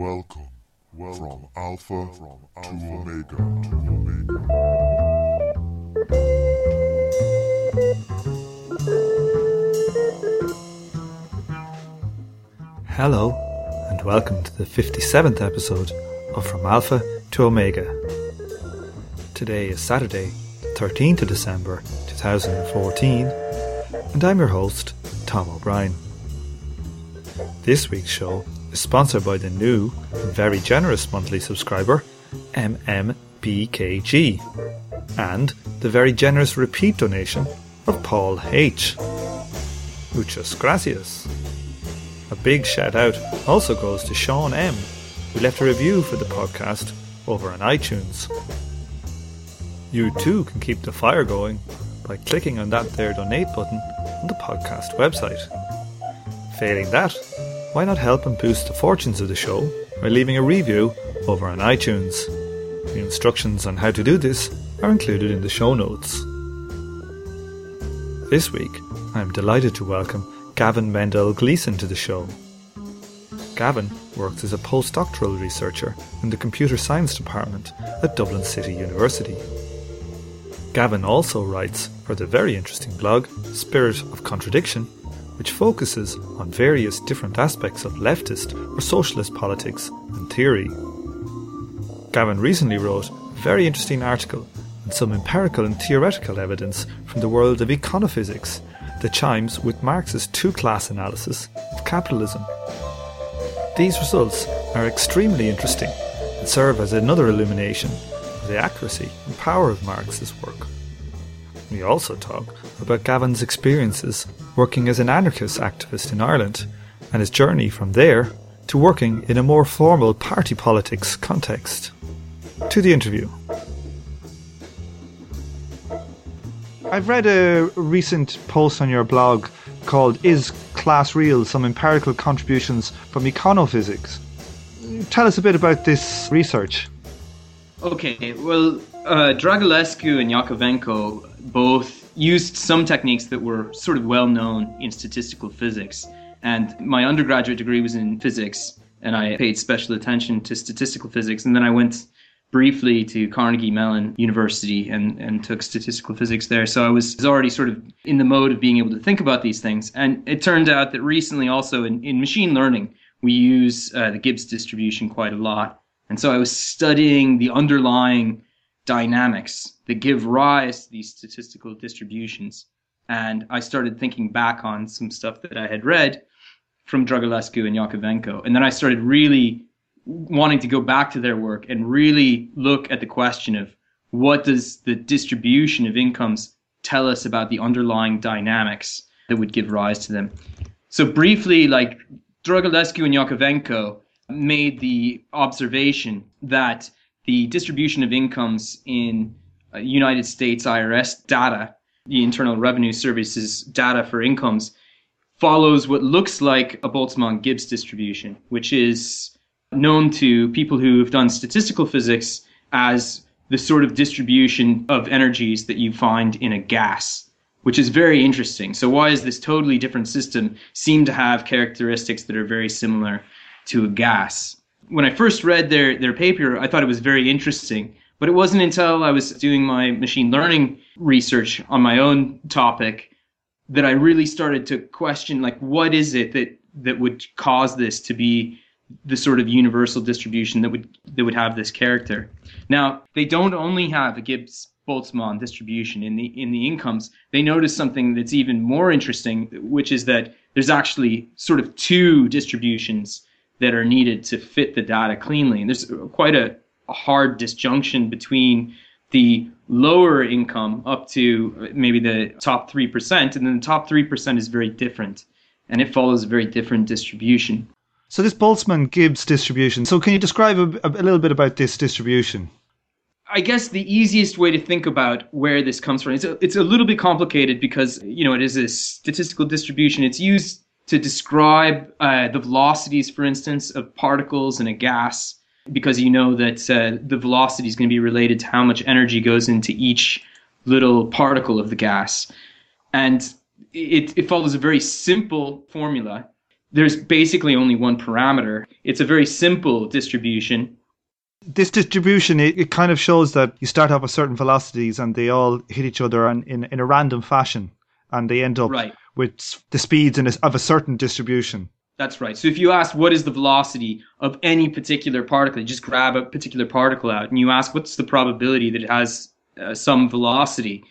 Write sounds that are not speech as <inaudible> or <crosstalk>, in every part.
Welcome, welcome from Alpha, from Alpha to Omega to Omega. Hello, and welcome to the 57th episode of From Alpha to Omega. Today is Saturday, 13th of December 2014, and I'm your host, Tom O'Brien. This week's show is sponsored by the new very generous monthly subscriber, MMBKG, and the very generous repeat donation of Paul H. Muchas gracias. A big shout out also goes to Sean M, who left a review for the podcast over on iTunes. You too can keep the fire going by clicking on that there donate button on the podcast website. Failing that, why not help and boost the fortunes of the show by leaving a review over on iTunes? The instructions on how to do this are included in the show notes. This week, I am delighted to welcome Gavin Mendel Gleason to the show. Gavin works as a postdoctoral researcher in the Computer Science Department at Dublin City University. Gavin also writes for the very interesting blog Spirit of Contradiction, which focuses on various different aspects of leftist or socialist politics and theory. Gavin recently wrote a very interesting article on some empirical and theoretical evidence from the world of econophysics that chimes with Marx's two class analysis of capitalism. These results are extremely interesting and serve as another illumination of the accuracy and power of Marx's work. We also talk about Gavin's experiences working as an anarchist activist in Ireland and his journey from there to working in a more formal party politics context. To the interview. I've read a recent post on your blog called Is Class Real? Some Empirical Contributions from Econophysics. Tell us a bit about this research. Okay, well, uh, Dragulescu and Yakovenko both used some techniques that were sort of well known in statistical physics. And my undergraduate degree was in physics, and I paid special attention to statistical physics. And then I went briefly to Carnegie Mellon University and, and took statistical physics there. So I was already sort of in the mode of being able to think about these things. And it turned out that recently, also in, in machine learning, we use uh, the Gibbs distribution quite a lot. And so I was studying the underlying dynamics that give rise to these statistical distributions. And I started thinking back on some stuff that I had read from Dragulescu and Yakovenko. And then I started really wanting to go back to their work and really look at the question of what does the distribution of incomes tell us about the underlying dynamics that would give rise to them. So briefly, like Dragulescu and Yakovenko made the observation that the distribution of incomes in Uh, United States IRS data, the Internal Revenue Service's data for incomes, follows what looks like a Boltzmann Gibbs distribution, which is known to people who have done statistical physics as the sort of distribution of energies that you find in a gas, which is very interesting. So, why is this totally different system seem to have characteristics that are very similar to a gas? When I first read their, their paper, I thought it was very interesting. But it wasn't until I was doing my machine learning research on my own topic that I really started to question like what is it that that would cause this to be the sort of universal distribution that would that would have this character. Now, they don't only have a Gibbs Boltzmann distribution in the in the incomes. They notice something that's even more interesting, which is that there's actually sort of two distributions that are needed to fit the data cleanly. And there's quite a, a hard disjunction between the lower income up to maybe the top 3%, and then the top 3% is very different, and it follows a very different distribution. So this Boltzmann Gibbs distribution. So can you describe a, a, little bit about this distribution? I guess the easiest way to think about where this comes from it's a, it's a little bit complicated because you know it is a statistical distribution. It's used to describe uh, the velocities, for instance, of particles in a gas, because you know that uh, the velocity is going to be related to how much energy goes into each little particle of the gas, and it, it follows a very simple formula there's basically only one parameter. It's a very simple distribution. This distribution, it, it kind of shows that you start off with certain velocities and they all hit each other in, in, in a random fashion and they end up right. with the speeds in a, of a certain distribution. That's right. So if you ask what is the velocity of any particular particle, you just grab a particular particle out and you ask what's the probability that it has uh, some velocity,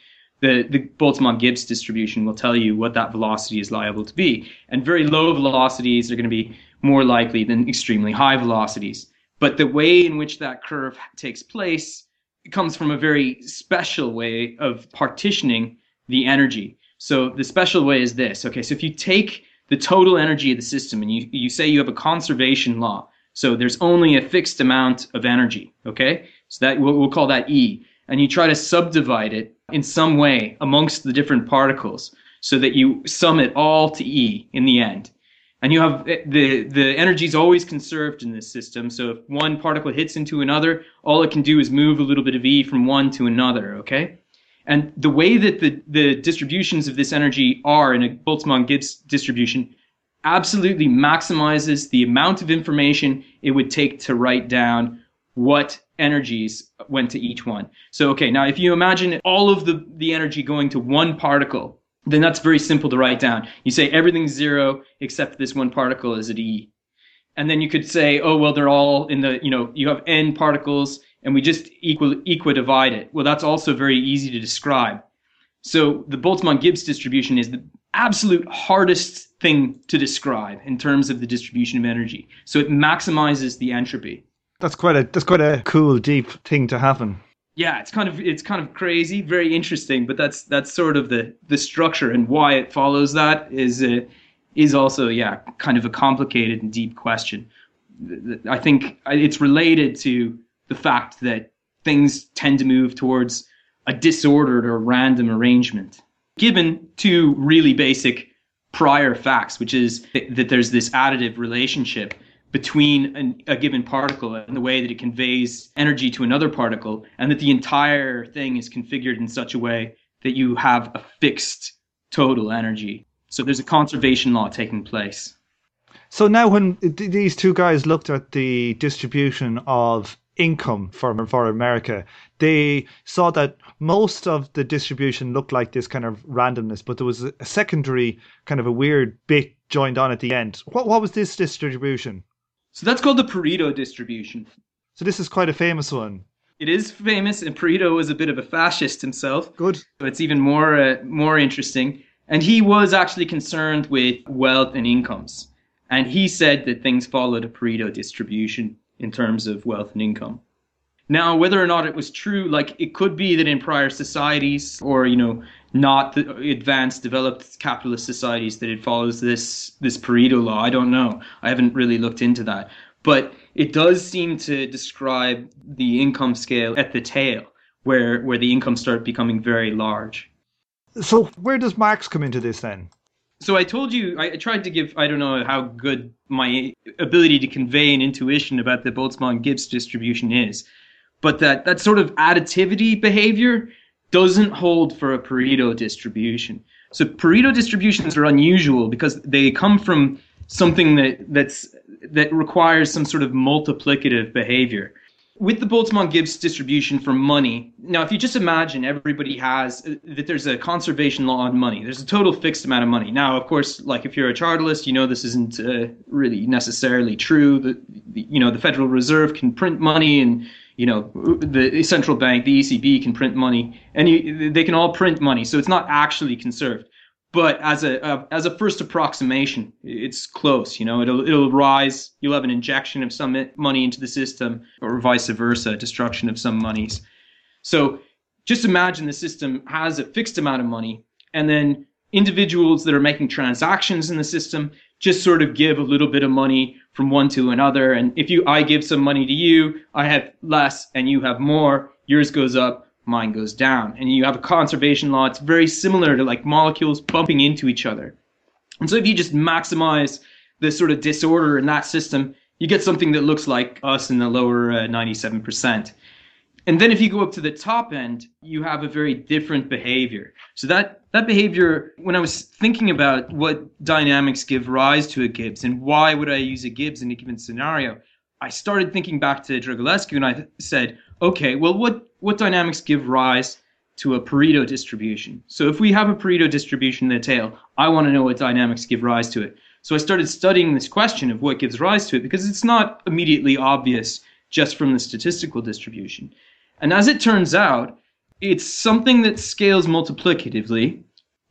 the, the Boltzmann Gibbs distribution will tell you what that velocity is liable to be. And very low velocities are going to be more likely than extremely high velocities. But the way in which that curve takes place comes from a very special way of partitioning the energy. So the special way is this. Okay, so if you take the total energy of the system and you, you say you have a conservation law, so there's only a fixed amount of energy, okay? So that we'll, we'll call that E. And you try to subdivide it in some way amongst the different particles so that you sum it all to E in the end. And you have eh, the, the energy is always conserved in this system. So if one particle hits into another, all it can do is move a little bit of E from one to another, okay? And the way that the, the distributions of this energy are in a Boltzmann-Gibbs distribution absolutely maximizes the amount of information it would take to write down what energies went to each one. So, okay, now if you imagine all of the, the energy going to one particle, then that's very simple to write down. You say everything's zero except this one particle is at E. And then you could say, oh, well, they're all in the, you know, you have N particles and we just equal, equidivide it. Well, that's also very easy to describe. So the Boltzmann-Gibbs distribution is the absolute hardest thing to describe in terms of the distribution of energy. So it maximizes the entropy. That's quite a that's quite a cool, deep thing to happen. Yeah, it's kind of it's kind of crazy, very interesting, but that's that's sort of the the structure and why it follows that is uh, is also yeah kind of a complicated and deep question. I think it's related to the fact that things tend to move towards a disordered or random arrangement. Given two really basic prior facts, which is that there's this additive relationship between an, a given particle and the way that it conveys energy to another particle, and that the entire thing is configured in such a way that you have a fixed total energy. So there's a conservation law taking place. So now, when these two guys looked at the distribution of income for for America, they saw that most of the distribution looked like this kind of randomness, but there was a secondary kind of a weird bit joined on at the end. What what was this distribution? So that's called the Pareto distribution. So this is quite a famous one. It is famous, and Pareto was a bit of a fascist himself. Good. So it's even more uh, more interesting. And he was actually concerned with wealth and incomes. And he said that things followed a Pareto distribution in terms of wealth and income. Now, whether or not it was true, like it could be that in prior societies or, you know, not advanced developed capitalist societies that it follows this this Pareto law. I don't know. I haven't really looked into that. But it does seem to describe the income scale at the tail where where the incomes start becoming very large. So where does Marx come into this then? So I told you I tried to give I don't know how good my ability to convey an intuition about the Boltzmann-Gibbs distribution is, but that that sort of additivity behavior doesn't hold for a Pareto distribution. So Pareto distributions are unusual because they come from something that that's that requires some sort of multiplicative behavior with the Boltzmann-Gibbs distribution for money, now if you just imagine everybody has uh, that there's a conservation law on money, there's a total fixed amount of money. Now, of course, like if you're a chartalist, you know this isn't uh, really necessarily true. The, the, you know the Federal Reserve can print money, and you know the central bank, the ECB, can print money, and you, they can all print money, so it's not actually conserved but as a, a, as a first approximation, it's close. You know, it'll it'll rise. You'll have an injection of some money into the system, or vice versa, destruction of some monies. So just imagine the system has a fixed amount of money, and then individuals that are making transactions in the system just sort of give a little bit of money from one to another. And if you, I give some money to you, I have less, and you have more. Yours goes up mine goes down. And you have a conservation law. It's very similar to like molecules bumping into each other. And so if you just maximize the sort of disorder in that system, you get something that looks like us in the lower uh, 97%. And then if you go up to the top end, you have a very different behavior. So that, that behavior, when I was thinking about what dynamics give rise to a Gibbs and why would I use a Gibbs in a given scenario, I started thinking back to Dragulescu and I said, okay, well, what, what dynamics give rise to a Pareto distribution? So if we have a Pareto distribution in the tail, I want to know what dynamics give rise to it. So I started studying this question of what gives rise to it because it's not immediately obvious just from the statistical distribution. And as it turns out, it's something that scales multiplicatively.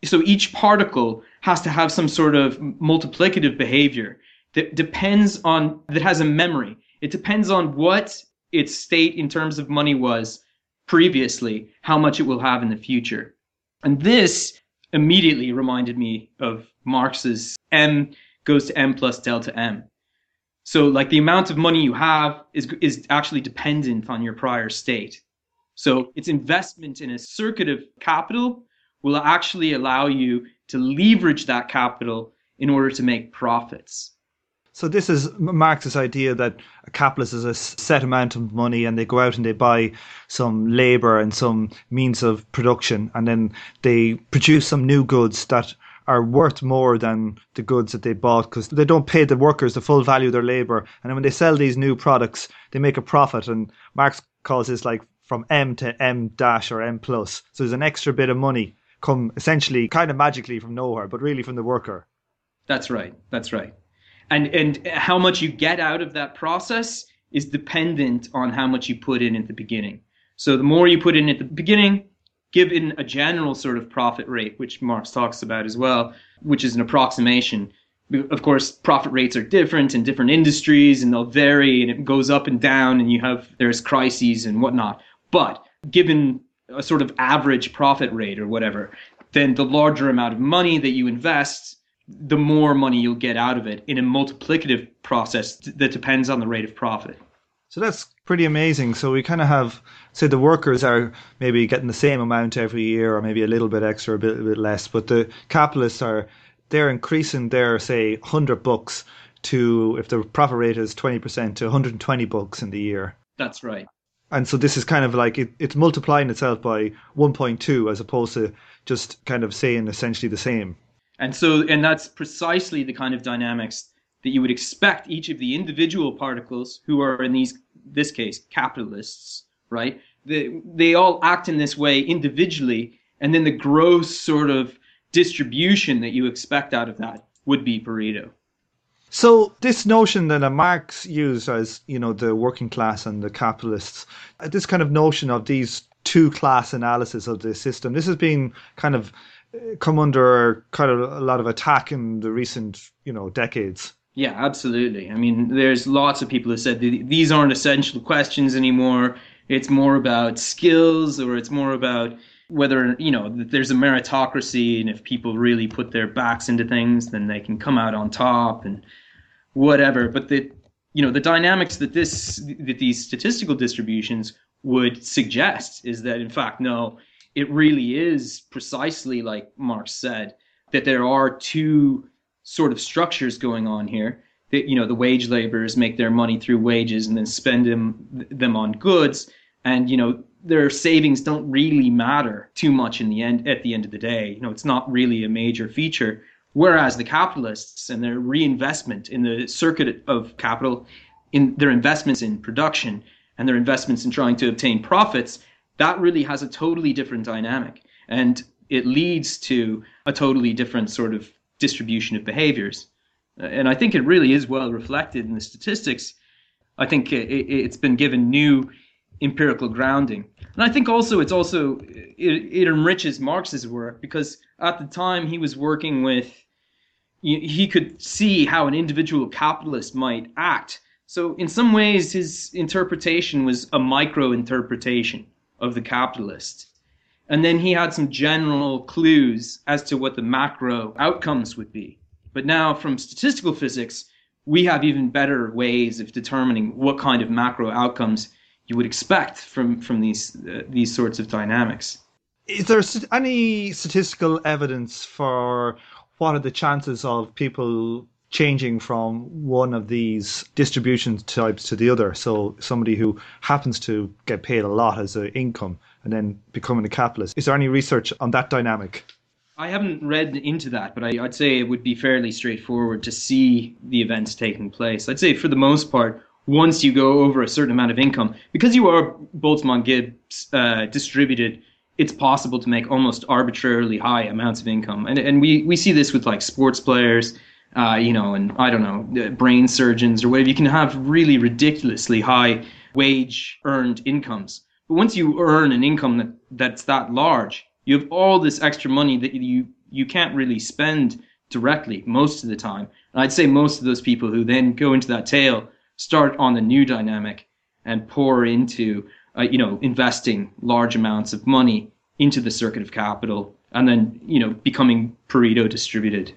So each particle has to have some sort of multiplicative behavior that depends on, that has a memory. It depends on what its state in terms of money was previously, how much it will have in the future. And this immediately reminded me of Marx's M goes to M plus delta M. So like the amount of money you have is, is actually dependent on your prior state. So its investment in a circuit of capital will actually allow you to leverage that capital in order to make profits. So this is Marx's idea that a capitalist is a set amount of money and they go out and they buy some labor and some means of production and then they produce some new goods that are worth more than the goods that they bought because they don't pay the workers the full value of their labor. And when they sell these new products, they make a profit. And Marx calls this like from M to M dash or M plus. So there's an extra bit of money come essentially kind of magically from nowhere, but really from the worker. That's right. That's right. And and how much you get out of that process is dependent on how much you put in at the beginning. So the more you put in at the beginning, given a general sort of profit rate, which Marx talks about as well, which is an approximation. Of course, profit rates are different in different industries and they'll vary and it goes up and down and you have, there's crises and whatnot. But given a sort of average profit rate or whatever, then the larger amount of money that you invest, the more money you'll get out of it in a multiplicative process that depends on the rate of profit. So that's pretty amazing. So we kind of have, say, the workers are maybe getting the same amount every year, or maybe a little bit extra, a bit, a bit less. But the capitalists are they're increasing their say 100 bucks to if the profit rate is 20% to 120 bucks in the year. That's right. And so this is kind of like it, it's multiplying itself by 1.2 as opposed to just kind of saying essentially the same. And so, and that's precisely the kind of dynamics that you would expect each of the individual particles who are in these this case capitalists right? They, they all act in this way individually and then the gross sort of distribution that you expect out of that would be pareto. So this notion that Marx used as you know the working class and the capitalists, this kind of notion of these two class analysis of the system, this has been kind of come under kind of a lot of attack in the recent you know decades. Yeah, absolutely. I mean, there's lots of people who said these aren't essential questions anymore. It's more about skills, or it's more about whether you know there's a meritocracy, and if people really put their backs into things, then they can come out on top, and whatever. But the you know the dynamics that this that these statistical distributions would suggest is that in fact no, it really is precisely like Marx said that there are two sort of structures going on here. That you know the wage laborers make their money through wages and then spend them them on goods, and you know their savings don't really matter too much in the end at the end of the day. You know it's not really a major feature. Whereas the capitalists and their reinvestment in the circuit of capital, in their investments in production and their investments in trying to obtain profits, that really has a totally different dynamic. And it leads to a totally different sort of distribution of behaviors. Uh, and I think it really is well reflected in the statistics. I think it, has been given new empirical grounding. And I think also it's also, it, it enriches Marx's work because at the time he was working with, he could see how an individual capitalist might act. So in some ways, his interpretation was a micro interpretation of the capitalist. And then he had some general clues as to what the macro outcomes would be. But now, from statistical physics, we have even better ways of determining what kind of macro outcomes you would expect from, from these, uh, these sorts of dynamics. Is there any statistical evidence for what are the chances of people changing from one of these distribution types to the other. So somebody who happens to get paid a lot as an income and then becoming a capitalist. Is there any research on that dynamic? I haven't read into that, but I, would say it would be fairly straightforward to see the events taking place. I'd say for the most part, once you go over a certain amount of income, because you are Boltzmann Gibbs uh, distributed, it's possible to make almost arbitrarily high amounts of income. And, and we, we see this with like sports players, uh, you know, and I don't know, brain surgeons or whatever. You can have really ridiculously high wage earned incomes. But once you earn an income that, that's that large, you have all this extra money that you you can't really spend directly most of the time. And I'd say most of those people who then go into that tail start on the new dynamic and pour into uh, you know investing large amounts of money into the circuit of capital and then you know becoming Pareto distributed.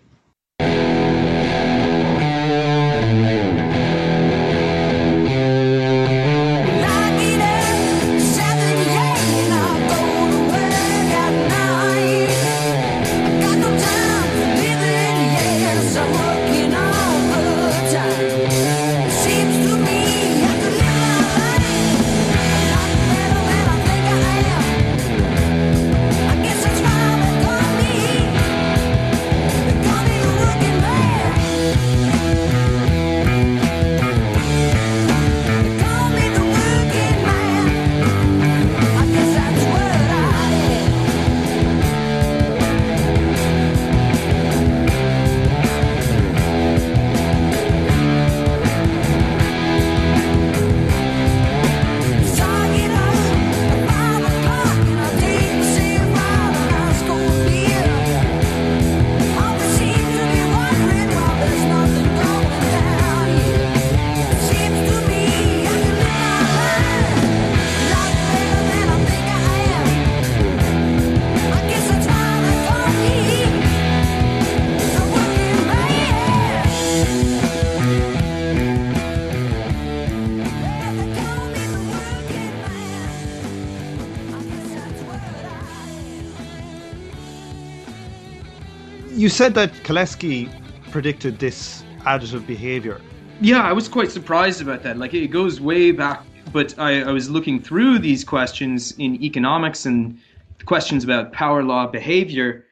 You said that Kalecki predicted this additive behavior. Yeah, I was quite surprised about that. Like, it goes way back, but I, I was looking through these questions in economics and questions about power law behavior.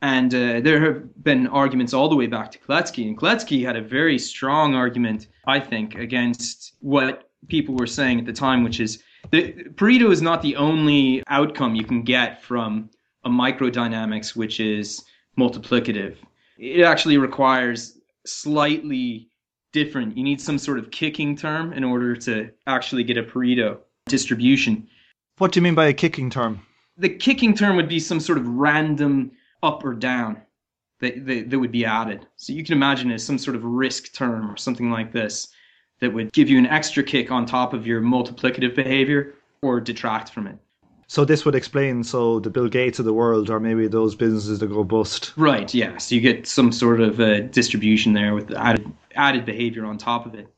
And uh, there have been arguments all the way back to Kalecki. And Kalecki had a very strong argument, I think, against what people were saying at the time, which is that Pareto is not the only outcome you can get from a microdynamics, which is multiplicative. It actually requires slightly different. You need some sort of kicking term in order to actually get a Pareto distribution. What do you mean by a kicking term? The kicking term would be some sort of random up or down that, that, that would be added. So you can imagine it as some sort of risk term or something like this that would give you an extra kick on top of your multiplicative behavior or detract from it. So this would explain so the Bill Gates of the world, or maybe those businesses that go bust. Right. Yeah. So you get some sort of uh, distribution there with added added behavior on top of it.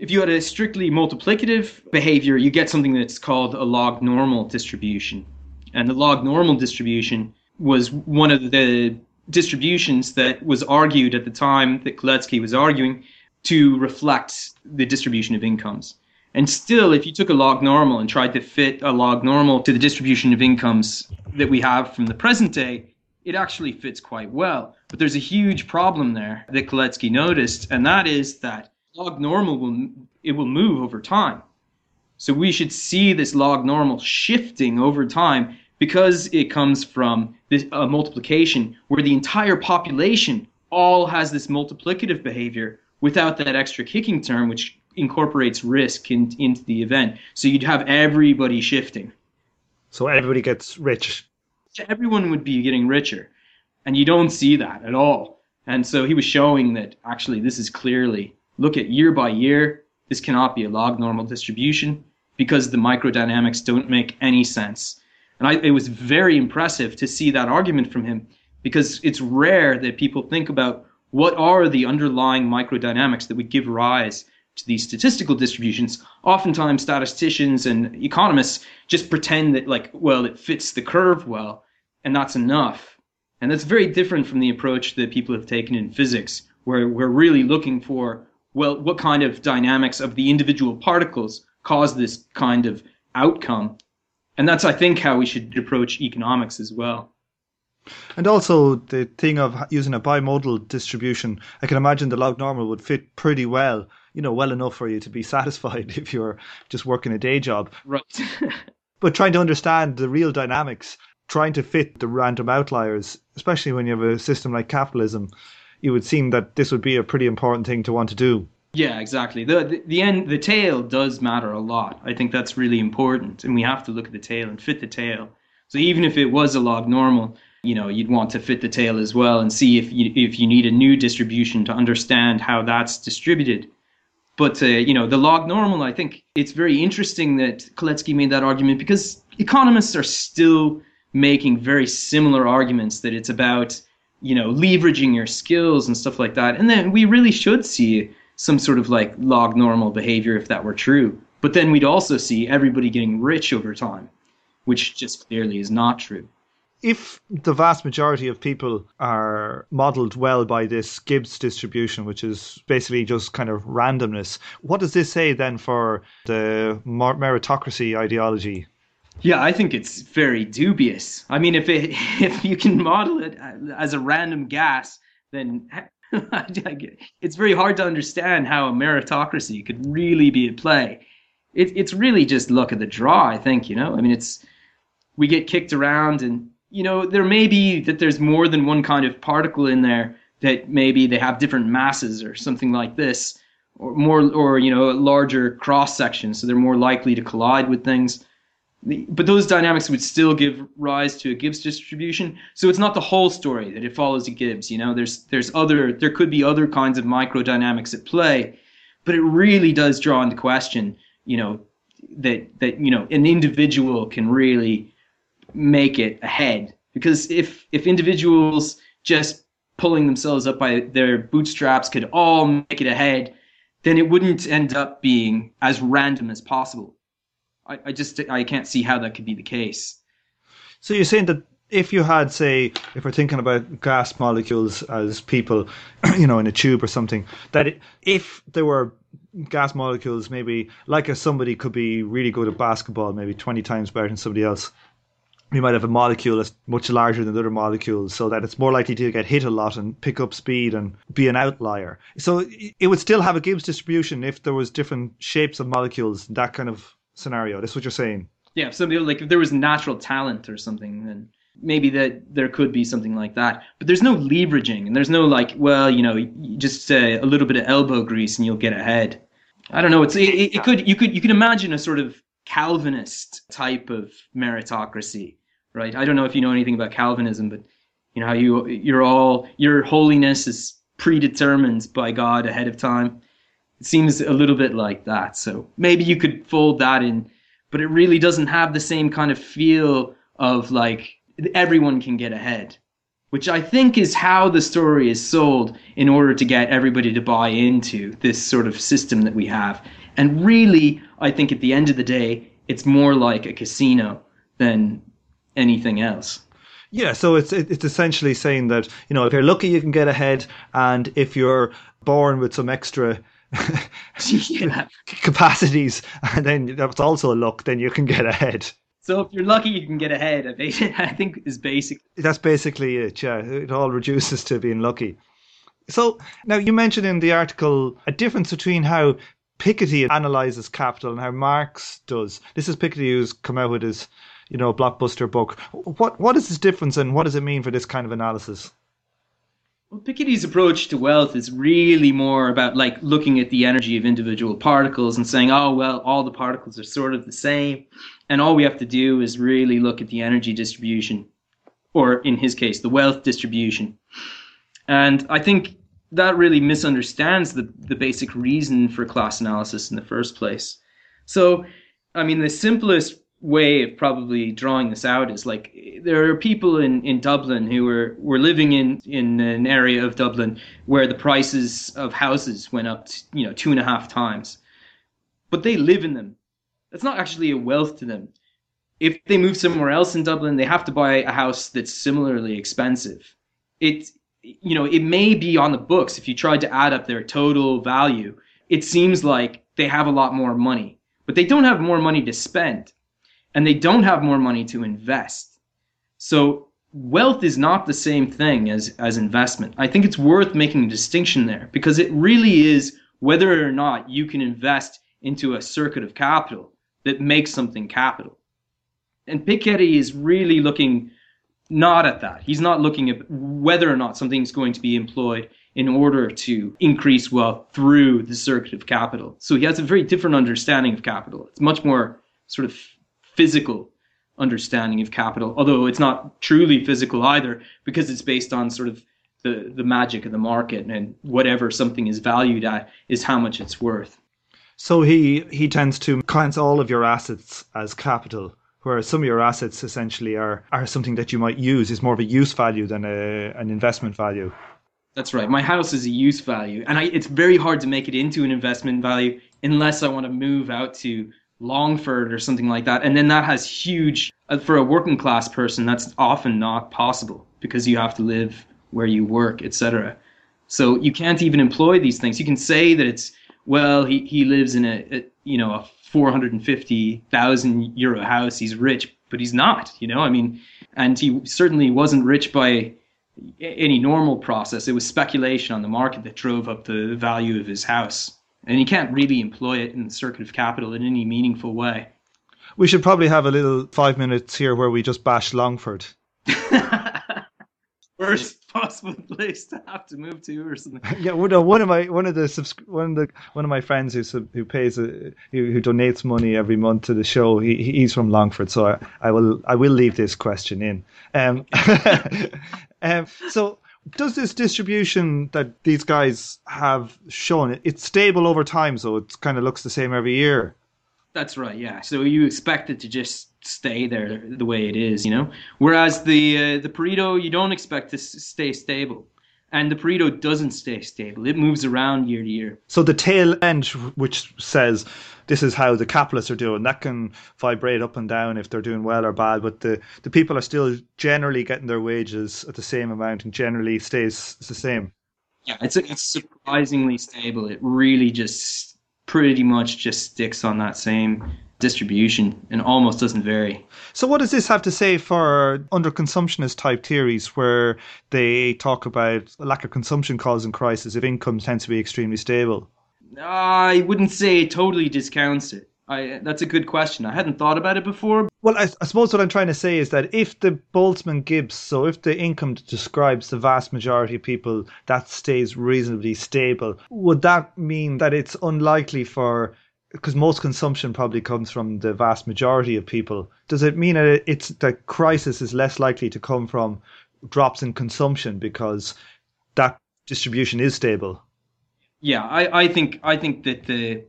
If you had a strictly multiplicative behavior, you get something that's called a log normal distribution, and the log normal distribution was one of the distributions that was argued at the time that Kalecki was arguing to reflect the distribution of incomes. And still, if you took a log normal and tried to fit a log normal to the distribution of incomes that we have from the present day, it actually fits quite well. But there's a huge problem there that Kalecki noticed, and that is that log normal will it will move over time. So we should see this log normal shifting over time because it comes from this uh, multiplication where the entire population all has this multiplicative behavior without that extra kicking term, which incorporates risk in, into the event. So you'd have everybody shifting. So everybody gets rich. Everyone would be getting richer. And you don't see that at all. And so he was showing that actually this is clearly look at year by year, this cannot be a log normal distribution because the microdynamics don't make any sense. And I, it was very impressive to see that argument from him because it's rare that people think about what are the underlying microdynamics that would give rise to these statistical distributions, oftentimes statisticians and economists just pretend that, like, well, it fits the curve well, and that's enough. And that's very different from the approach that people have taken in physics, where we're really looking for well, what kind of dynamics of the individual particles cause this kind of outcome, and that's I think how we should approach economics as well. And also the thing of using a bimodal distribution, I can imagine the log normal would fit pretty well, you know, well enough for you to be <laughs> satisfied if you're just working a day job. Right. <laughs> but trying to understand the real dynamics, trying to fit the random outliers, especially when you have a system like capitalism, it would seem that this would be a pretty important thing to want to do. Yeah, exactly. The, the, the end the tail does matter a lot. I think that's really important, and we have to look at the tail and fit the tail. So even if it was a log normal, you know you'd want to fit the tail as well and see if you if you need a new distribution to understand how that's distributed but uh, you know the log normal i think it's very interesting that Kalecki made that argument because economists are still making very similar arguments that it's about you know leveraging your skills and stuff like that. And then we really should see some sort of like log normal behavior if that were true. But then we'd also see everybody getting rich over time which just clearly is not true if the vast majority of people are modeled well by this Gibbs distribution, which is basically just kind of randomness, what does this say then for the meritocracy ideology? Yeah, I think it's very dubious. I mean, if it, <laughs> if you can model it uh, as a random gas, then <laughs> it's very hard to understand how a meritocracy could really be at play. It, it's really just luck of the draw, I think. You know, I mean, it's we get kicked around and you know, there may be that there's more than one kind of particle in there that maybe they have different masses or something like this, or more, or you know, larger cross section, so they're more likely to collide with things. But those dynamics would still give rise to a Gibbs distribution. So it's not the whole story that it follows a Gibbs. You know, there's there's other there could be other kinds of microdynamics at play, but it really does draw into question, you know, that that you know an individual can really make it ahead. Because if if individuals just pulling themselves up by their bootstraps could all make it ahead then it wouldn't end up being as random as possible. I, I just i can't see how that could be the case. So you're saying that if you had say if we're thinking about gas molecules as people <clears throat> you know in a tube or something that it, if there were gas molecules maybe like a somebody could be really good at basketball maybe 20 times better than somebody else we might have a molecule that's much larger than other molecules so that it's more likely to get hit a lot and pick up speed and be an outlier. So it would still have a Gibbs distribution if there was different shapes of molecules, that kind of scenario. That's what you're saying. Yeah, if somebody like if there was natural talent or something, then maybe that there could be something like that. But there's no leveraging and there's no like, well, you know, just uh, a little bit of elbow grease and you'll get ahead. I don't know. It's it, it could you could you could imagine a sort of Calvinist type of meritocracy right? I don't know if you know anything about Calvinism, but you know how you you're all your holiness is predetermined by God ahead of time. It seems a little bit like that. So maybe you could fold that in, but it really doesn't have the same kind of feel of like everyone can get ahead, which I think is how the story is sold in order to get everybody to buy into this sort of system that we have. And really, I think at the end of the day, it's more like a casino than anything else. Yeah, so it's it's essentially saying that you know if you're lucky you can get ahead, and if you're born with some extra <laughs> yeah. <laughs> capacities, and then that's also a luck, then you can get ahead. So if you're lucky, you can get ahead. <laughs> I think is basic. That's basically it. Yeah, it all reduces to being lucky. So now you mentioned in the article a difference between how Piketty analyzes capital and how Marx does. This is Piketty who's come out with his you know, blockbuster book. What what is this difference, and what does it mean for this kind of analysis? Well, Piketty's approach to wealth is really more about like looking at the energy of individual particles and saying, oh well, all the particles are sort of the same, and all we have to do is really look at the energy distribution, or in his case, the wealth distribution. And I think that really misunderstands the, the basic reason for class analysis in the first place. So, I mean, the simplest way of probably drawing this out is like there are people in, in Dublin who were, were living in, in an area of Dublin where the prices of houses went up to, you know two and a half times, but they live in them. That's not actually a wealth to them. If they move somewhere else in Dublin, they have to buy a house that's similarly expensive. It you know, it may be on the books if you tried to add up their total value. It seems like they have a lot more money, but they don't have more money to spend and they don't have more money to invest. So wealth is not the same thing as, as investment. I think it's worth making a distinction there because it really is whether or not you can invest into a circuit of capital that makes something capital. And Piketty is really looking not at that. He's not looking at whether or not something's going to be employed in order to increase wealth through the circuit of capital. So he has a very different understanding of capital. It's much more sort of physical understanding of capital, although it's not truly physical either, because it's based on sort of the, the magic of the market and whatever something is valued at is how much it's worth. So he, he tends to count all of your assets as capital, whereas some of your assets essentially are, are something that you might use, is more of a use value than a, an investment value. That's right. My house is a use value, and I, it's very hard to make it into an investment value unless I want to move out to Longford or something like that. And then that has huge, uh, for a working class person, that's often not possible because you have to live where you work, etc. So you can't even employ these things. You can say that it's, well, he, he lives in a, a you know, a 450,000 euro house. He's rich, but he's not, you know, I mean, and he certainly wasn't rich by any normal process. It was speculation on the market that drove up the value of his house and you can't really employ it in the circuit of capital in any meaningful way. We should probably have a little five minutes here where we just bash Longford. <laughs> Worst possible place to have to move to, or something. <laughs> Yeah, one of my one of the subscri- one of the one of my friends who who pays a, who, who donates money every month to the show. He he's from Longford, so I, I will I will leave this question in. Um, <laughs> um so does this distribution that these guys have shown it's stable over time so it kind of looks the same every year? That's right yeah. So you expect it to just stay there the way it is you know? Whereas the uh, the pareto you don't expect to stay stable and the Pareto doesn't stay stable. It moves around year to year. So the tail end, which says this is how the capitalists are doing, that can vibrate up and down if they're doing well or bad. But the, the people are still generally getting their wages at the same amount and generally stays the same. Yeah, it's it's surprisingly stable. It really just pretty much just sticks on that same distribution and almost doesn't vary. So, what does this have to say for underconsumptionist type theories where they talk about lack of consumption causing crisis if income tends to be extremely stable? I wouldn't say it totally discounts it. I, that's a good question. I hadn't thought about it before. Well, I, I, suppose what I'm trying to say is that if the Boltzmann Gibbs, so if the income describes the vast majority of people, that stays reasonably stable, would that mean that it's unlikely for because most consumption probably comes from the vast majority of people. Does it mean that it's that crisis is less likely to come from drops in consumption because that distribution is stable? Yeah, I, I think I think that the,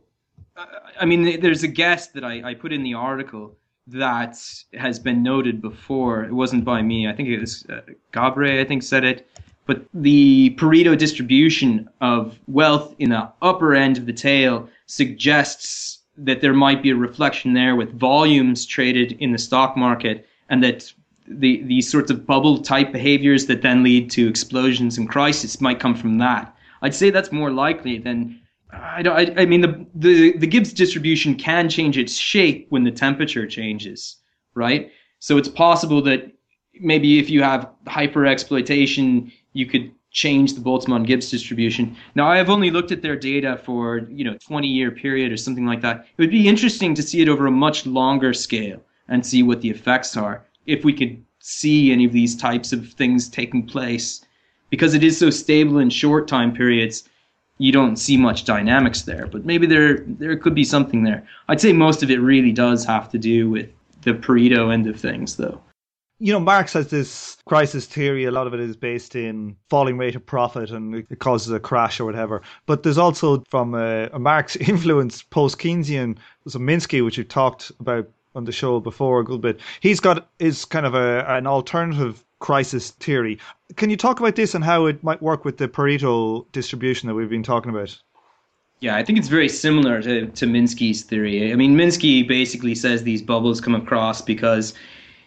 I mean, there's a guess that I, I put in the article that has been noted before. It wasn't by me. I think it was uh, Gabaix. I think said it. But the Pareto distribution of wealth in the upper end of the tail suggests that there might be a reflection there with volumes traded in the stock market and that the these sorts of bubble type behaviors that then lead to explosions and crisis might come from that. I'd say that's more likely than I don't. I, I mean, the, the the Gibbs distribution can change its shape when the temperature changes, right? So it's possible that maybe if you have hyper exploitation, you could change the Boltzmann Gibbs distribution. Now I have only looked at their data for, you know, 20 year period or something like that. It would be interesting to see it over a much longer scale and see what the effects are if we could see any of these types of things taking place because it is so stable in short time periods you don't see much dynamics there but maybe there there could be something there i'd say most of it really does have to do with the pareto end of things though you know, Marx has this crisis theory. A lot of it is based in falling rate of profit and it causes a crash or whatever. But there's also from a, a Marx <laughs> influence post Keynesian, a Minsky, which we talked about on the show before a good bit. He's got is kind of a an alternative crisis theory. Can you talk about this and how it might work with the Pareto distribution that we've been talking about? Yeah, I think it's very similar to, to Minsky's theory. I mean, Minsky basically says these bubbles come across because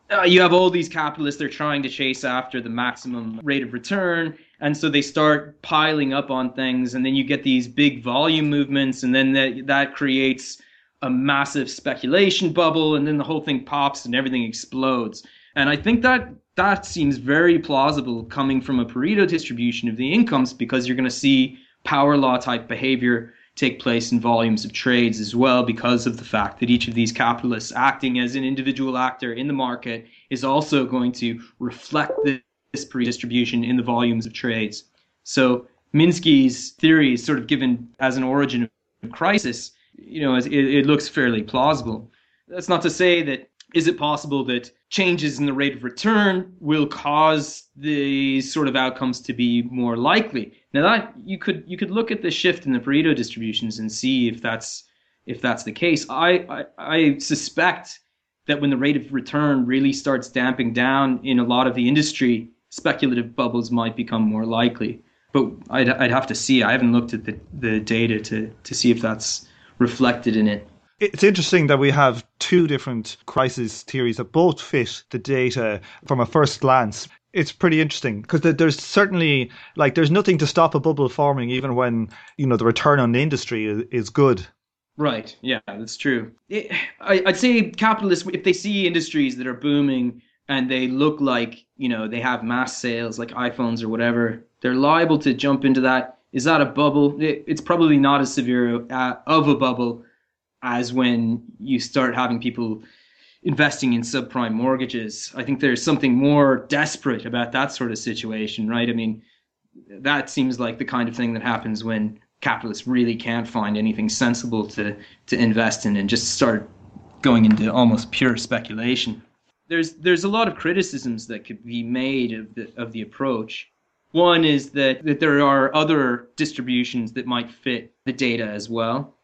uh, you have all these capitalists they're trying to chase after the maximum rate of return and so they start piling up on things and then you get these big volume movements and then that that creates a massive speculation bubble and then the whole thing pops and everything explodes. And i think that that seems very plausible coming from a pareto distribution of the incomes because you're going to see power law type behavior take place in volumes of trades as well because of the fact that each of these capitalists acting as an individual actor in the market is also going to reflect this Pareto distribution in the volumes of trades. So Minsky's theory is sort of given as an origin of crisis. You know, it, it looks fairly plausible. That's not to say that is it possible that changes in the rate of return will cause these sort of outcomes to be more likely. Now that you could you could look at the shift in the Pareto distributions and see if that's if that's the case. I, I, I suspect that when the rate of return really starts damping down in a lot of the industry, speculative bubbles might become more likely. But I'd, I'd have to see. I haven't looked at the, the data to, to see if that's reflected in it. It's interesting that we have two different crisis theories that both fit the data from a first glance. It's pretty interesting because there's certainly like there's nothing to stop a bubble forming even when you know the return on the industry is, good. Right. Yeah, that's true. I'd say capitalists, if they see industries that are booming and they look like you know they have mass sales like iPhones or whatever, they're liable to jump into that. Is that a bubble? It, it's probably not as severe uh, of a bubble as when you start having people investing in subprime mortgages. I think there's something more desperate about that sort of situation, right? I mean, that seems like the kind of thing that happens when capitalists really can't find anything sensible to to invest in and just start going into almost pure speculation. There's there's a lot of criticisms that could be made of the of the approach. One is that, that there are other distributions that might fit the data as well.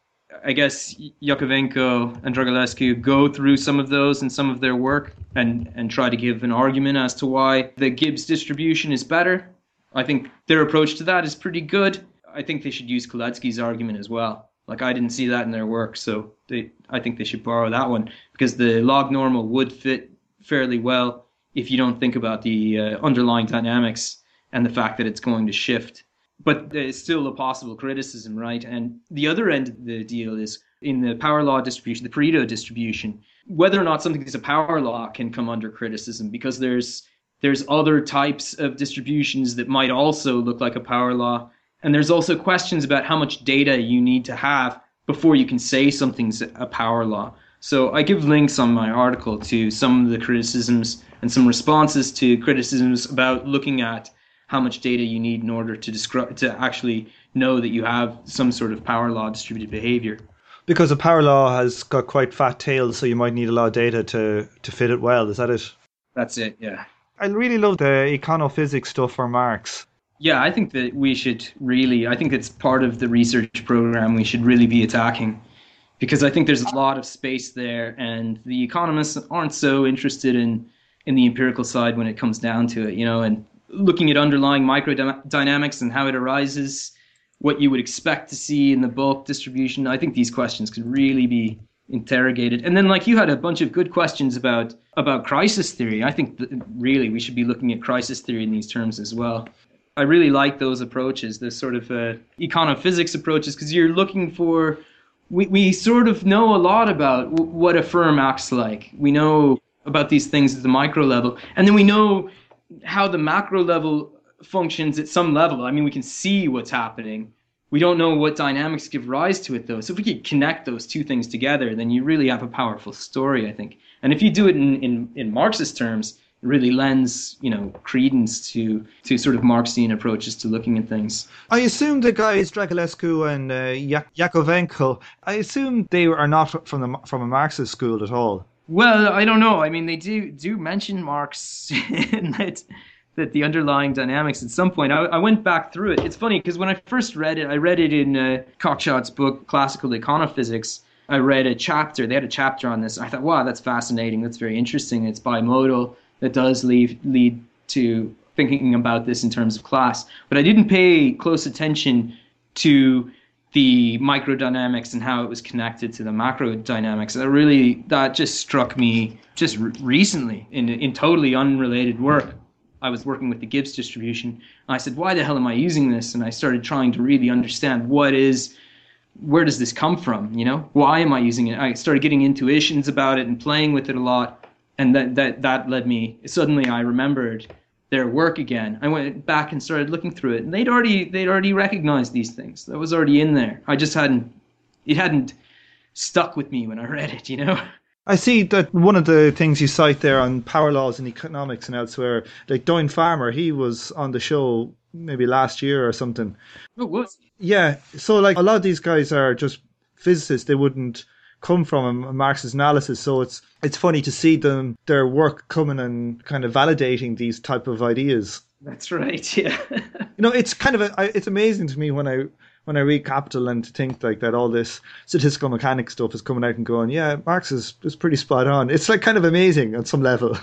I guess Yakovenko and Dragulescu go through some of those and some of their work and, and try to give an argument as to why the Gibbs distribution is better. I think their approach to that is pretty good. I think they should use Kalecki's argument as well. Like I didn't see that in their work, so they, I think they should borrow that one because the log normal would fit fairly well if you don't think about the uh, underlying dynamics and the fact that it's going to shift but it's still a possible criticism, right? And the other end of the deal is in the power law distribution, the Pareto distribution, whether or not something is a power law can come under criticism because there's there's other types of distributions that might also look like a power law. And there's also questions about how much data you need to have before you can say something's a power law. So I give links on my article to some of the criticisms and some responses to criticisms about looking at how much data you need in order to describe to actually know that you have some sort of power law distributed behavior. Because a power law has got quite fat tails, so you might need a lot of data to to fit it well. Is that it? That's it. Yeah. I really love the econophysics stuff for Marx. Yeah, I think that we should really. I think it's part of the research program we should really be attacking because I think there's a lot of space there, and the economists aren't so interested in in the empirical side when it comes down to it, you know. And looking at underlying microdynamics and how it arises, what you would expect to see in the bulk distribution. I think these questions could really be interrogated. And then, like you had a bunch of good questions about about crisis theory. I think really we should be looking at crisis theory in these terms as well. I really like those approaches, the sort of uh, econophysics approaches, because you're looking for. We, we sort of know a lot about w- what a firm acts like. We know about these things at the micro level, and then we know how the macro level functions at some level. I mean, we can see what's happening. We don't know what dynamics give rise to it, though. So if we could connect those two things together, then you really have a powerful story, I think. And if you do it in, in, in Marxist terms, it really lends, you know, credence to to sort of Marxian approaches to looking at things. I assume the guys Dragulescu and uh, Yakovenko, I assume they are not from the from a Marxist school at all. Well, I don't know. I mean, they do do mention Marx <laughs> that that the underlying dynamics at some point. I, I went back through it. It's funny because when I first read it, I read it in uh, Cockshott's book Classical Econophysics. I read a chapter. They had a chapter on this. I thought, wow, that's fascinating. That's very interesting. It's bimodal. That does lead lead to thinking about this in terms of class. But I didn't pay close attention to the microdynamics and how it was connected to the macro dynamics. That really that just struck me just re- recently in in totally unrelated work. I was working with the Gibbs distribution. I said, "Why the hell am I using this?" And I started trying to really understand what is, where does this come from? You know, why am I using it? I started getting intuitions about it and playing with it a lot, and that that that led me. Suddenly, I remembered their work again. I went back and started looking through it, and they'd already they'd already recognized these things. That was already in there. I just hadn't it hadn't stuck with me when I read it. You know. <laughs> I see that one of the things you cite there on power laws and economics and elsewhere, like Doyne Farmer, he was on the show maybe last year or something. Oh, was? Yeah. So like a lot of these guys are just physicists. They wouldn't come from a Marxist analysis. So it's it's funny to see them their work coming and kind of validating these type of ideas. That's right. <laughs> Yeah. you know, it's kind of a, it's amazing to me when I when I read Capital and to think like that all this statistical mechanics stuff is coming out and going, yeah, Marx is, is pretty spot on. It's like kind of amazing on some level.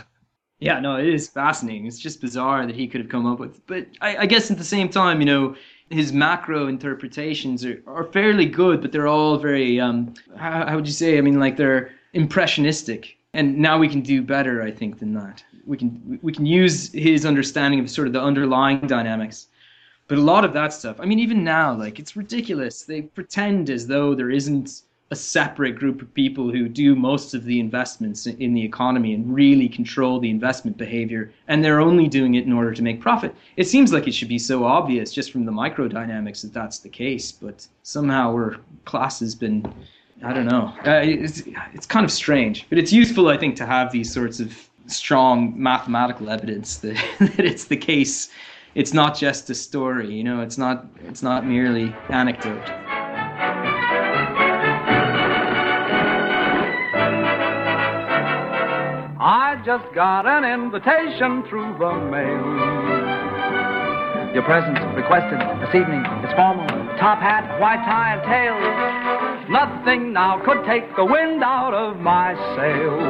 Yeah, no, it is fascinating. It's just bizarre that he could have come up with. But I, I guess at the same time, you know, his macro interpretations are, are fairly good, but they're all very, um, how, how would you say? I mean, like they're impressionistic. And now we can do better, I think, than that. We can we can use his understanding of sort of the underlying dynamics but a lot of that stuff, I mean, even now, like, it's ridiculous. They pretend as though there isn't a separate group of people who do most of the investments in the economy and really control the investment behavior, and they're only doing it in order to make profit. It seems like it should be so obvious just from the microdynamics that that's the case, but somehow our class has been, I don't know, uh, it's, it's kind of strange. But it's useful, I think, to have these sorts of strong mathematical evidence that, <laughs> that it's the case it's not just a story, you know, it's not it's not merely anecdote. I just got an invitation through the mail. Your presence requested this evening is formal. Top hat, white tie, and tails. Nothing now could take the wind out of my sails.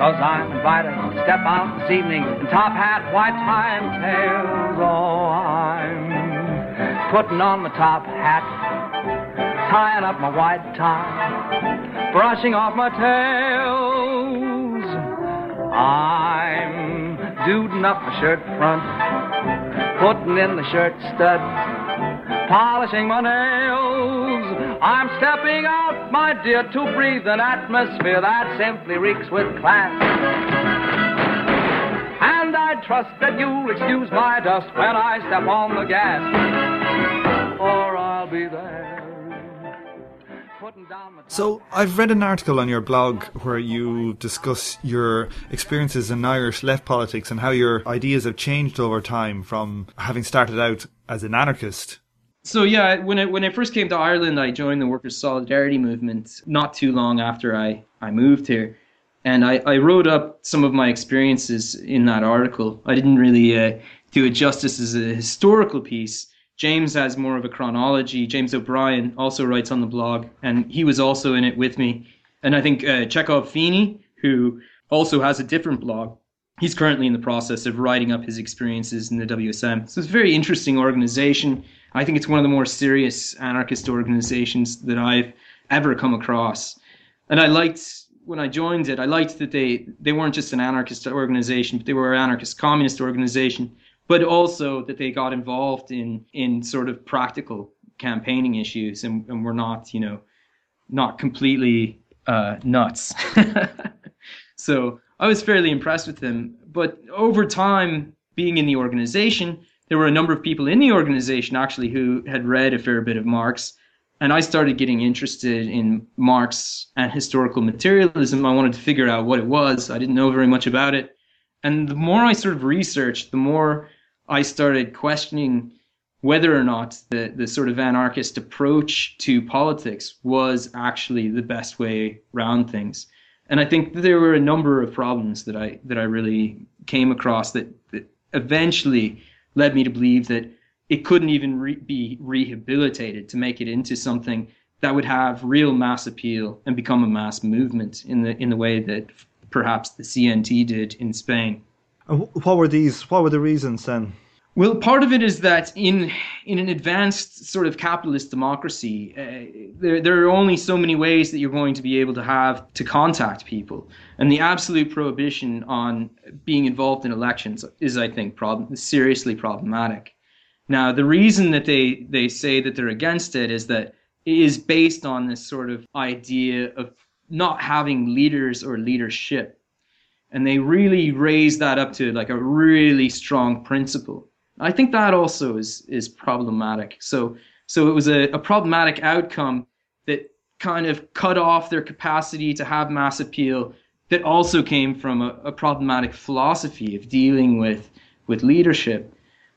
Cause I'm invited to step out this evening in top hat, white tie, and tails. Oh, I'm putting on my top hat, tying up my white tie, brushing off my tails. I'm duding up my shirt front, putting in the shirt studs, polishing my nails. I'm stepping out, my dear, to breathe an atmosphere that simply reeks with class. And I trust that you'll excuse my dust when I step on the gas, or I'll be there. So, I've read an article on your blog where you discuss your experiences in Irish left politics and how your ideas have changed over time from having started out as an anarchist so yeah, when I when I first came to Ireland, I joined the Workers' Solidarity Movement not too long after I, I moved here, and I, I wrote up some of my experiences in that article. I didn't really uh, do it justice as a historical piece. James has more of a chronology. James O'Brien also writes on the blog, and he was also in it with me. And I think uh, Chekov Feeney, who also has a different blog, he's currently in the process of writing up his experiences in the WSM. So it's a very interesting organization. I think it's one of the more serious anarchist organizations that I've ever come across. And I liked when I joined it, I liked that they, they weren't just an anarchist organization, but they were an anarchist communist organization, but also that they got involved in, in sort of practical campaigning issues and, and were not, you know, not completely uh, nuts. <laughs> so I was fairly impressed with them. But over time, being in the organization, there were a number of people in the organization actually who had read a fair bit of Marx. And I started getting interested in Marx and historical materialism. I wanted to figure out what it was. I didn't know very much about it. And the more I sort of researched, the more I started questioning whether or not the, the sort of anarchist approach to politics was actually the best way around things. And I think there were a number of problems that I that I really came across that, that eventually led me to believe that it couldn't even re- be rehabilitated to make it into something that would have real mass appeal and become a mass movement in the in the way that perhaps the CNT did in Spain. What were these? What were the reasons then? Well, part of it is that in in an advanced sort of capitalist democracy, uh, there there are only so many ways that you're going to be able to have to contact people, and the absolute prohibition on being involved in elections is, I think, seriously problematic. Now, the reason that they they say that they're against it is that it is based on this sort of idea of not having leaders or leadership, and they really raise that up to like a really strong principle I think that also is is problematic. So so it was a, a problematic outcome that kind of cut off their capacity to have mass appeal that also came from a, a problematic philosophy of dealing with with leadership.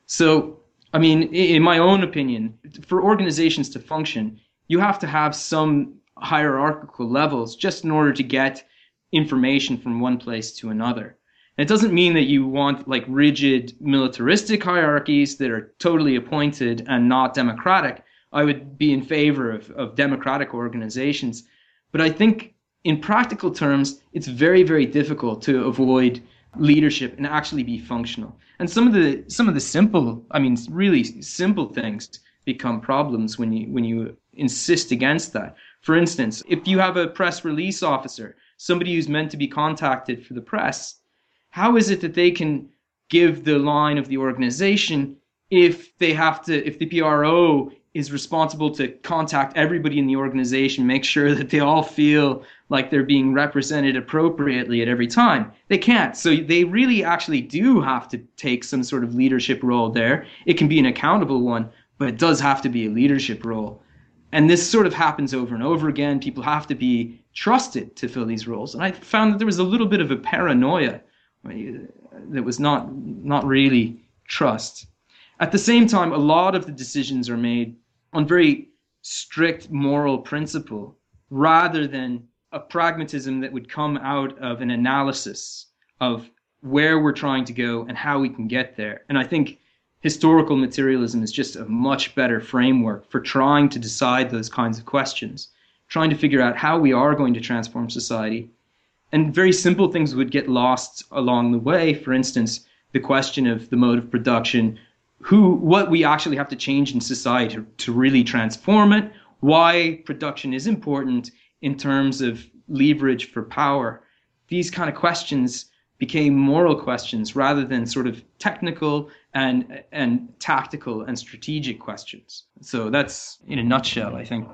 So I mean, in my own opinion, for organizations to function, you have to have some hierarchical levels just in order to get information from one place to another. It doesn't mean that you want like rigid militaristic hierarchies that are totally appointed and not democratic. I would be in favor of, of democratic organizations. But I think in practical terms, it's very, very difficult to avoid leadership and actually be functional. And some of the some of the simple, I mean, really simple things become problems when you when you insist against that. For instance, if you have a press release officer, somebody who's meant to be contacted for the press, how is it that they can give the line of the organization if they have to if the PRO is responsible to contact everybody in the organization, make sure that they all feel like they're being represented appropriately at every time. They can't. So they really actually do have to take some sort of leadership role there. It can be an accountable one, but it does have to be a leadership role. And this sort of happens over and over again. People have to be trusted to fill these roles. And I found that there was a little bit of a paranoia that was not not really trust. At the same time, a lot of the decisions are made on very strict moral principle rather than a pragmatism that would come out of an analysis of where we're trying to go and how we can get there. And I think historical materialism is just a much better framework for trying to decide those kinds of questions, trying to figure out how we are going to transform society and very simple things would get lost along the way. For instance, the question of the mode of production, who, what we actually have to change in society to, to really transform it, why production is important in terms of leverage for power. These kind of questions became moral questions rather than sort of technical and and tactical and strategic questions. So that's in a nutshell, I think,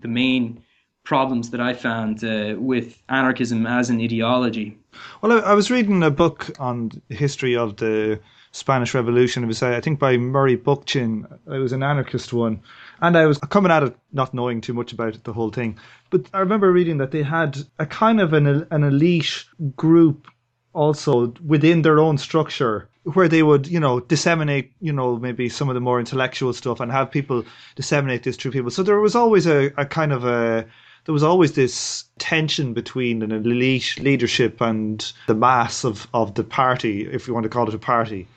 the main problems that I found uh, with anarchism as an ideology. Well, I, I, was reading a book on the history of the Spanish Revolution. It was, uh, I think, by Murray Bookchin. It was an anarchist one. And I was coming at it not knowing too much about it, the whole thing. But I remember reading that they had a kind of an, an elite group also within their own structure where they would, you know, disseminate, you know, maybe some of the more intellectual stuff and have people disseminate this through people. So there was always a, a kind of a there was always this tension between an elite leadership and the mass of, of the party, if you want to call it a party.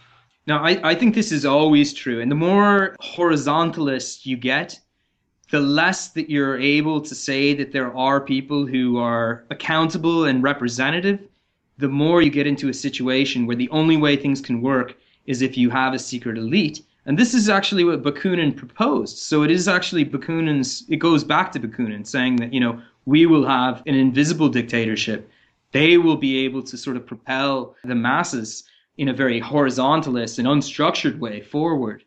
Now, I, I think this is always true. And the more horizontalist you get, the less that you're able to say that there are people who are accountable and representative, the more you get into a situation where the only way things can work is if you have a secret elite and this is actually what Bakunin proposed. So it is actually Bakunin's, it goes back to Bakunin saying that, you know, we will have an invisible dictatorship. They will be able to sort of propel the masses in a very horizontalist and unstructured way forward.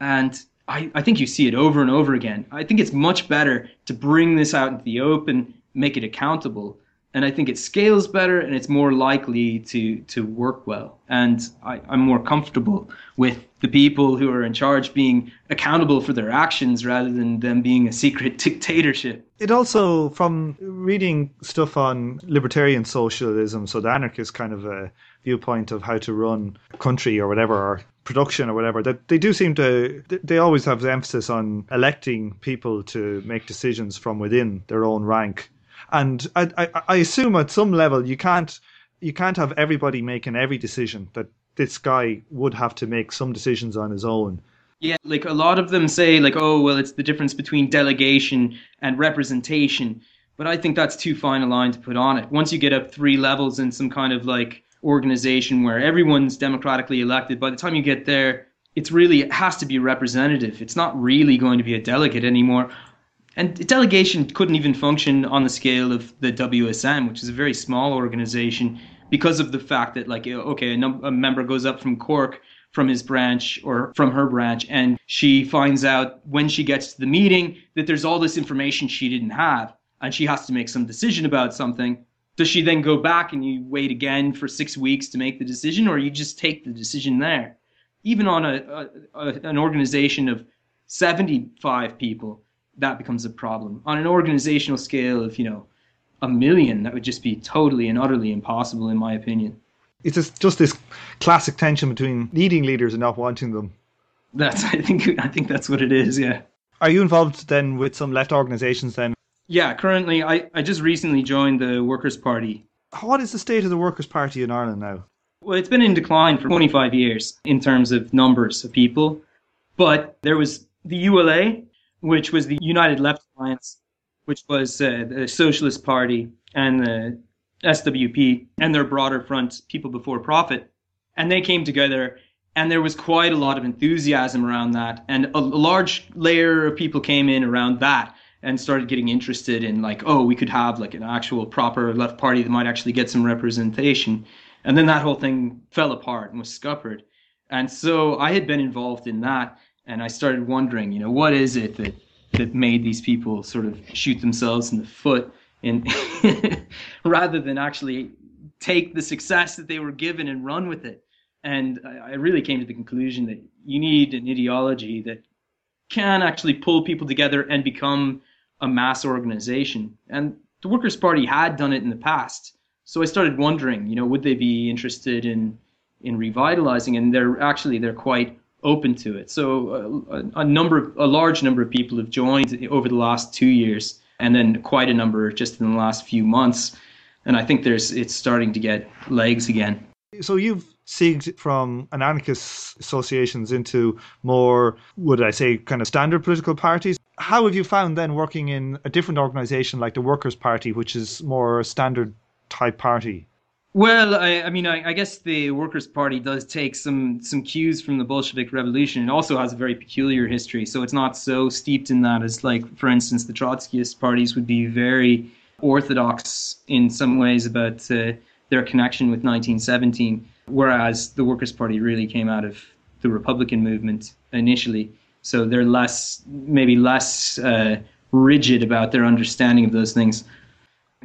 And I, I think you see it over and over again. I think it's much better to bring this out into the open, make it accountable, and I think it scales better and it's more likely to to work well. And I, I'm more comfortable with the people who are in charge being accountable for their actions rather than them being a secret <laughs> dictatorship. It also, from reading stuff on libertarian socialism, so the anarchist kind of a viewpoint of how to run a country or whatever, or production or whatever, that they do seem to, they always have the emphasis on electing people to make decisions from within their own rank and I, I, I assume at some level you can't you can't have everybody making every decision that this guy would have to make some decisions on his own. Yeah, like a lot of them say, like, oh, well, it's the difference between delegation and representation. But I think that's too fine a line to put on it. Once you get up three levels in some kind of like organization where everyone's democratically elected, by the time you get there, it's really it has to be representative. It's not really going to be a delegate anymore. And delegation couldn't even function on the scale of the WSM, which is a very small organization, because of the fact that, like, eh, okay, a, num- a member goes up from Cork from his branch or from her branch, and she finds out when she gets to the meeting that there's all this information she didn't have, and she has to make some decision about something. Does she then go back and you wait again for six weeks to make the decision, or you just take the decision there? Even on a, a, a an organization of 75 people, that becomes a problem. On an organizational scale of, you know, a million, that would just be totally and utterly impossible, in my opinion. It's just, just this classic tension between needing leaders and not wanting them. That's, I think, I think that's what it is. Yeah. Are you involved then with some left organisations then? Yeah, currently, I, I just recently joined the Workers' Party. What is the state of the Workers' Party in Ireland now? Well, it's been in decline for 25 years in terms of numbers of people. But there was the ULA, which was the United Left Alliance, which was uh, the Socialist Party and the SWP and their broader front, People Before Profit. And they came together, and there was quite a lot of enthusiasm around that. And a, a large layer of people came in around that and started getting interested in, like, oh, we could have like an actual proper left party that might actually get some representation. And then that whole thing fell apart and was scuppered. And so I had been involved in that and I started wondering, you know, what is it that that made these people sort of shoot themselves in the foot and <laughs> rather than actually take the success that they were given and run with it. And I, I really came to the conclusion that you need an ideology that can actually pull people together and become a mass organization. And the Workers' Party had done it in the past. So I started wondering, you know, would they be interested in in revitalizing? And they're actually they're quite open to it. So uh, a, a, number of, a large number of people have joined over the last two years, and then quite a number just in the last few months. And I think there's it's starting to get legs again. So you've segged from anarchist associations into more, would I say, kind of standard political parties. How have you found then working in a different organisation like the Workers' Party, which is more standard type party? Well, I, I mean, I, I, guess the Workers' Party does take some some cues from the Bolshevik Revolution. It also has a very peculiar history, so it's not so steeped in that as, like, for instance, the Trotskyist parties would be very orthodox in some ways about uh, their connection with 1917, whereas the Workers' Party really came out of the Republican movement initially. So they're less, maybe less uh, rigid about their understanding of those things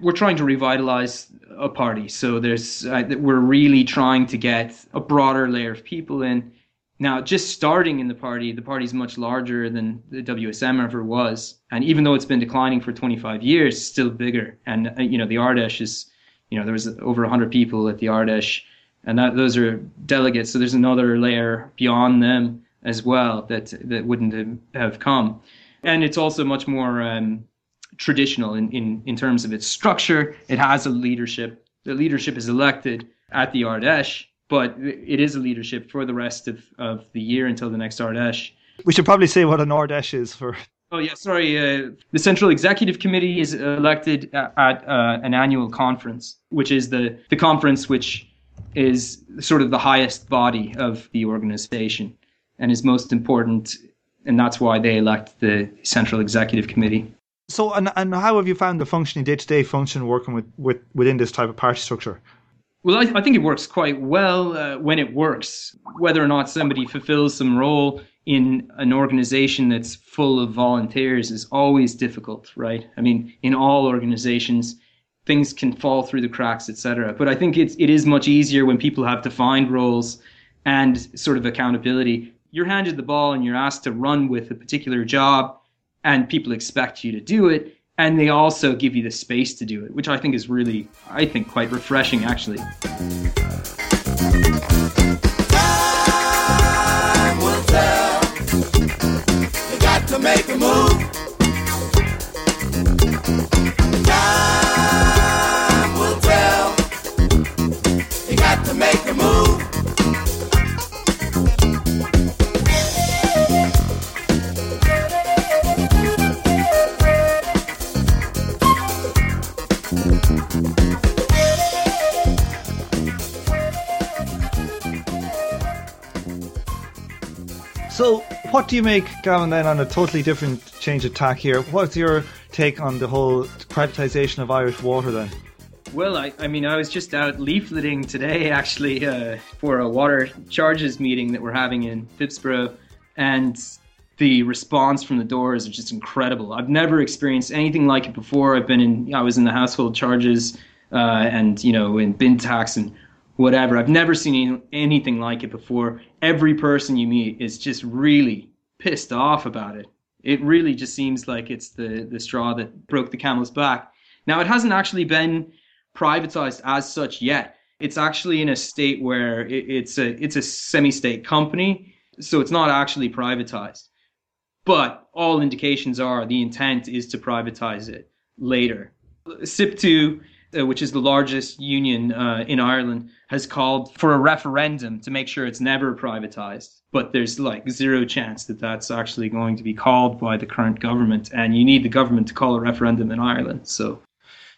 we're trying to revitalize a party. So there's uh, we're really trying to get a broader layer of people in. Now, just starting in the party, the party's much larger than the WSM ever was, and even though it's been declining for 25 years, still bigger. And uh, you know, the Ard Fheis is, you know, there was over 100 people at the Ard Fheis, and that those are delegates. So there's another layer beyond them as well that that wouldn't have come, and it's also much more. Um, traditional in, in, in terms of its structure. It has a leadership. The leadership is elected at the Ard Fheis, but it is a leadership for the rest of, of the year until the next Ard Fheis. We should probably say what an Ard Fheis is for. Oh yeah, sorry. Uh, the Central Executive Committee is elected at, at uh, an annual conference, which is the the conference which is sort of the highest body of the organization and is most important, and that's why they elect the Central Executive Committee. So, and, and how have you found the functioning day to day function working with, with within this type of party structure? Well, I, I think it works quite well uh, when it works. Whether or not somebody fulfills some role in an organization that's full of volunteers is always difficult, right? I mean, in all organizations, things can fall through the cracks, etc. But I think it's it is much easier when people have defined roles and sort of accountability. You're handed the ball and you're asked to run with a particular job and people expect you to do it and they also give you the space to do it which i think is really i think quite refreshing actually Time will tell. You got to make a move. So, what do you make, Gavin, then, on a totally different change of tack here? What's your take on the whole privatisation of Irish water then? Well, I, I mean, I was just out leafleting today, <laughs> actually, uh, for a water charges meeting that we're having in Phibsborough, and the response from the doors is just incredible. I've never experienced anything like it before. I've been in, I was in the household charges uh, and, you know, in bin tax and whatever. I've never seen anything like it before. Every person you meet is just really pissed off about it. It really just seems like it's the, the straw that broke the camel's back. Now, it hasn't actually been privatized as such yet. It's actually in a state where it, it's a it's a semi-state company, so it's not actually privatized. But all indications are the intent is to privatize it later. SIPTU, uh, which is the largest union uh, in Ireland, has called for a referendum to make sure it's never privatized. But there's like zero chance that that's actually going to be called by the current government, and you need the government to call a referendum in Ireland. So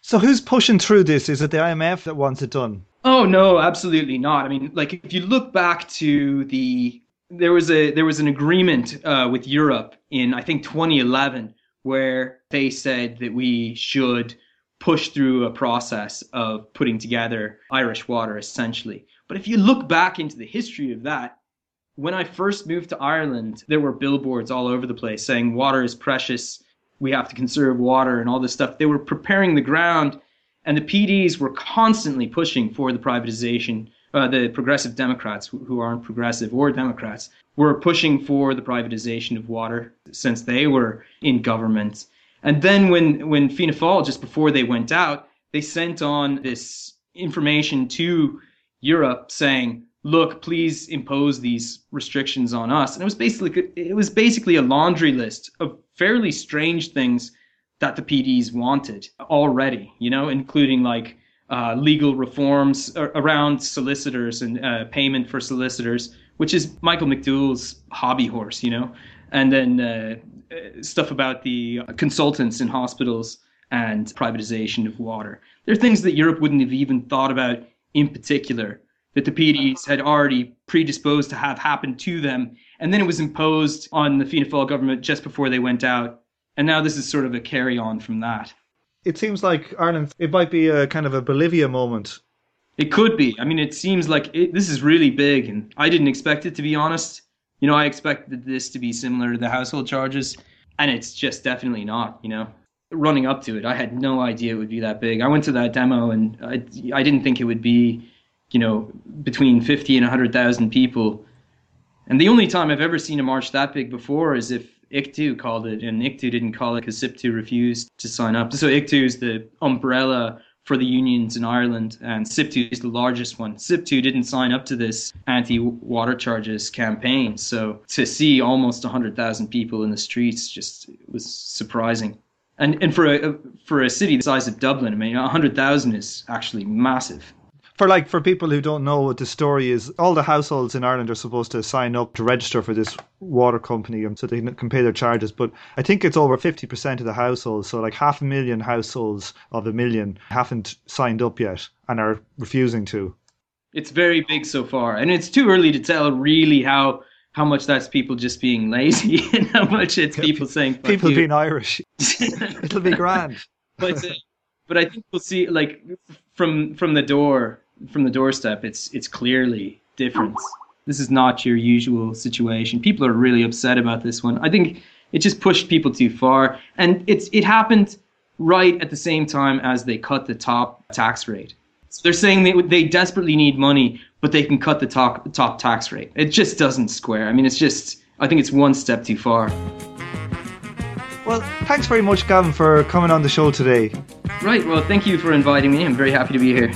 so who's pushing through this? Is it the IMF that wants it done? Oh no, absolutely not. I mean, like if you look back to the there was a there was an agreement uh, with Europe in I think 2011 where they said that we should push through a process of putting together Irish water essentially. But if you look back into the history of that, when I first moved to Ireland, there were billboards all over the place saying water is precious we have to conserve water and all this stuff. They were preparing the ground, and the PDs were constantly pushing for the privatization. Uh, the progressive Democrats, who aren't progressive or Democrats, were pushing for the privatization of water since they were in government. And then when when Fianna Fáil, just before they went out, they sent on this information to Europe saying, "Look, please impose these restrictions on us." And it was basically it was basically a laundry list of fairly strange things that the PDs wanted already, you know, including like uh, legal reforms around solicitors and uh, payment for solicitors, which is Michael McDowell's hobby horse, you know, and then uh, stuff about the consultants in hospitals and privatization of water. There are things that Europe wouldn't have even thought about in particular that the PDs had already predisposed to have happen to them and then it was imposed on the Fianna Fáil government just before they went out. And now this is sort of a carry on from that. It seems like Ireland, it might be a kind of a Bolivia moment. It could be. I mean, it seems like it, this is really big, and I didn't expect it to be honest. You know, I expected this to be similar to the household charges, and it's just definitely not, you know. Running up to it, I had no idea it would be that big. I went to that demo, and I, I didn't think it would be, you know, between 50 and 100,000 people and the only time I've ever seen a march that big before is if ICTU called it, and ICTU didn't call it because SIPTU refused to sign up. So ICTU is the umbrella for the unions in Ireland, and SIPTU is the largest one. SIPTU didn't sign up to this anti-water charges campaign, so to see almost 100,000 people in the streets just was surprising. And and for a for a city the size of Dublin, I mean, 100,000 is actually massive for like for people who don't know what the story is, all the households in Ireland are supposed to sign up to register for this water company, and so they can pay their charges. But I think it's over fifty percent of the households, so like half a million households of a million haven't signed up yet and are refusing to. It's very big so far, and it's too early to tell really how how much that's people just being lazy <laughs> and how much it's people saying people you. being Irish. <laughs> It'll be grand. but uh, but I think we'll see like from from the door from the doorstep, it's it's clearly different. This is not your usual situation. People are really upset about this one. I think it just pushed people too far, and it's it happened right at the same time as they cut the top tax rate. So they're saying they they desperately need money, but they can cut the top top tax rate. It just doesn't square. I mean, it's just I think it's one step too far. Well, thanks very much, Gavin, for coming on the show today. Right. Well, thank you for inviting me. I'm very happy to be here.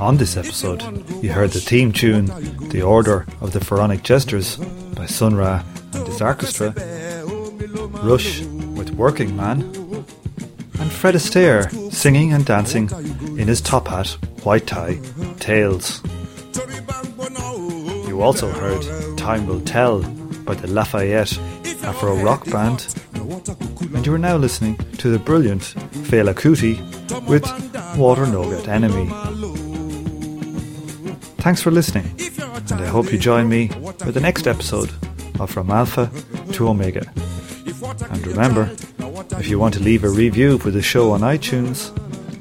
On this episode, you heard the theme tune, The Order of the Pharaonic Jesters by Sun Ra and his orchestra, Rush with Working Man, and Fred Astaire singing and dancing in his top hat, white tie, tails. You also heard Time Will Tell by the Lafayette Afro Rock Band, and you are now listening to the brilliant Fela Kuti with water No Get enemy. Thanks for listening, and I hope you join me for the next episode of From Alpha to Omega. And remember, if you want to leave a review for the show on iTunes,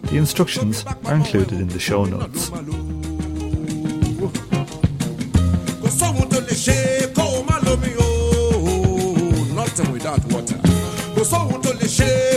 the instructions are included in the show notes. kò sóhun tó lè ṣe kó o má lómi o nothing without water kò sóhun tó lè ṣe. kó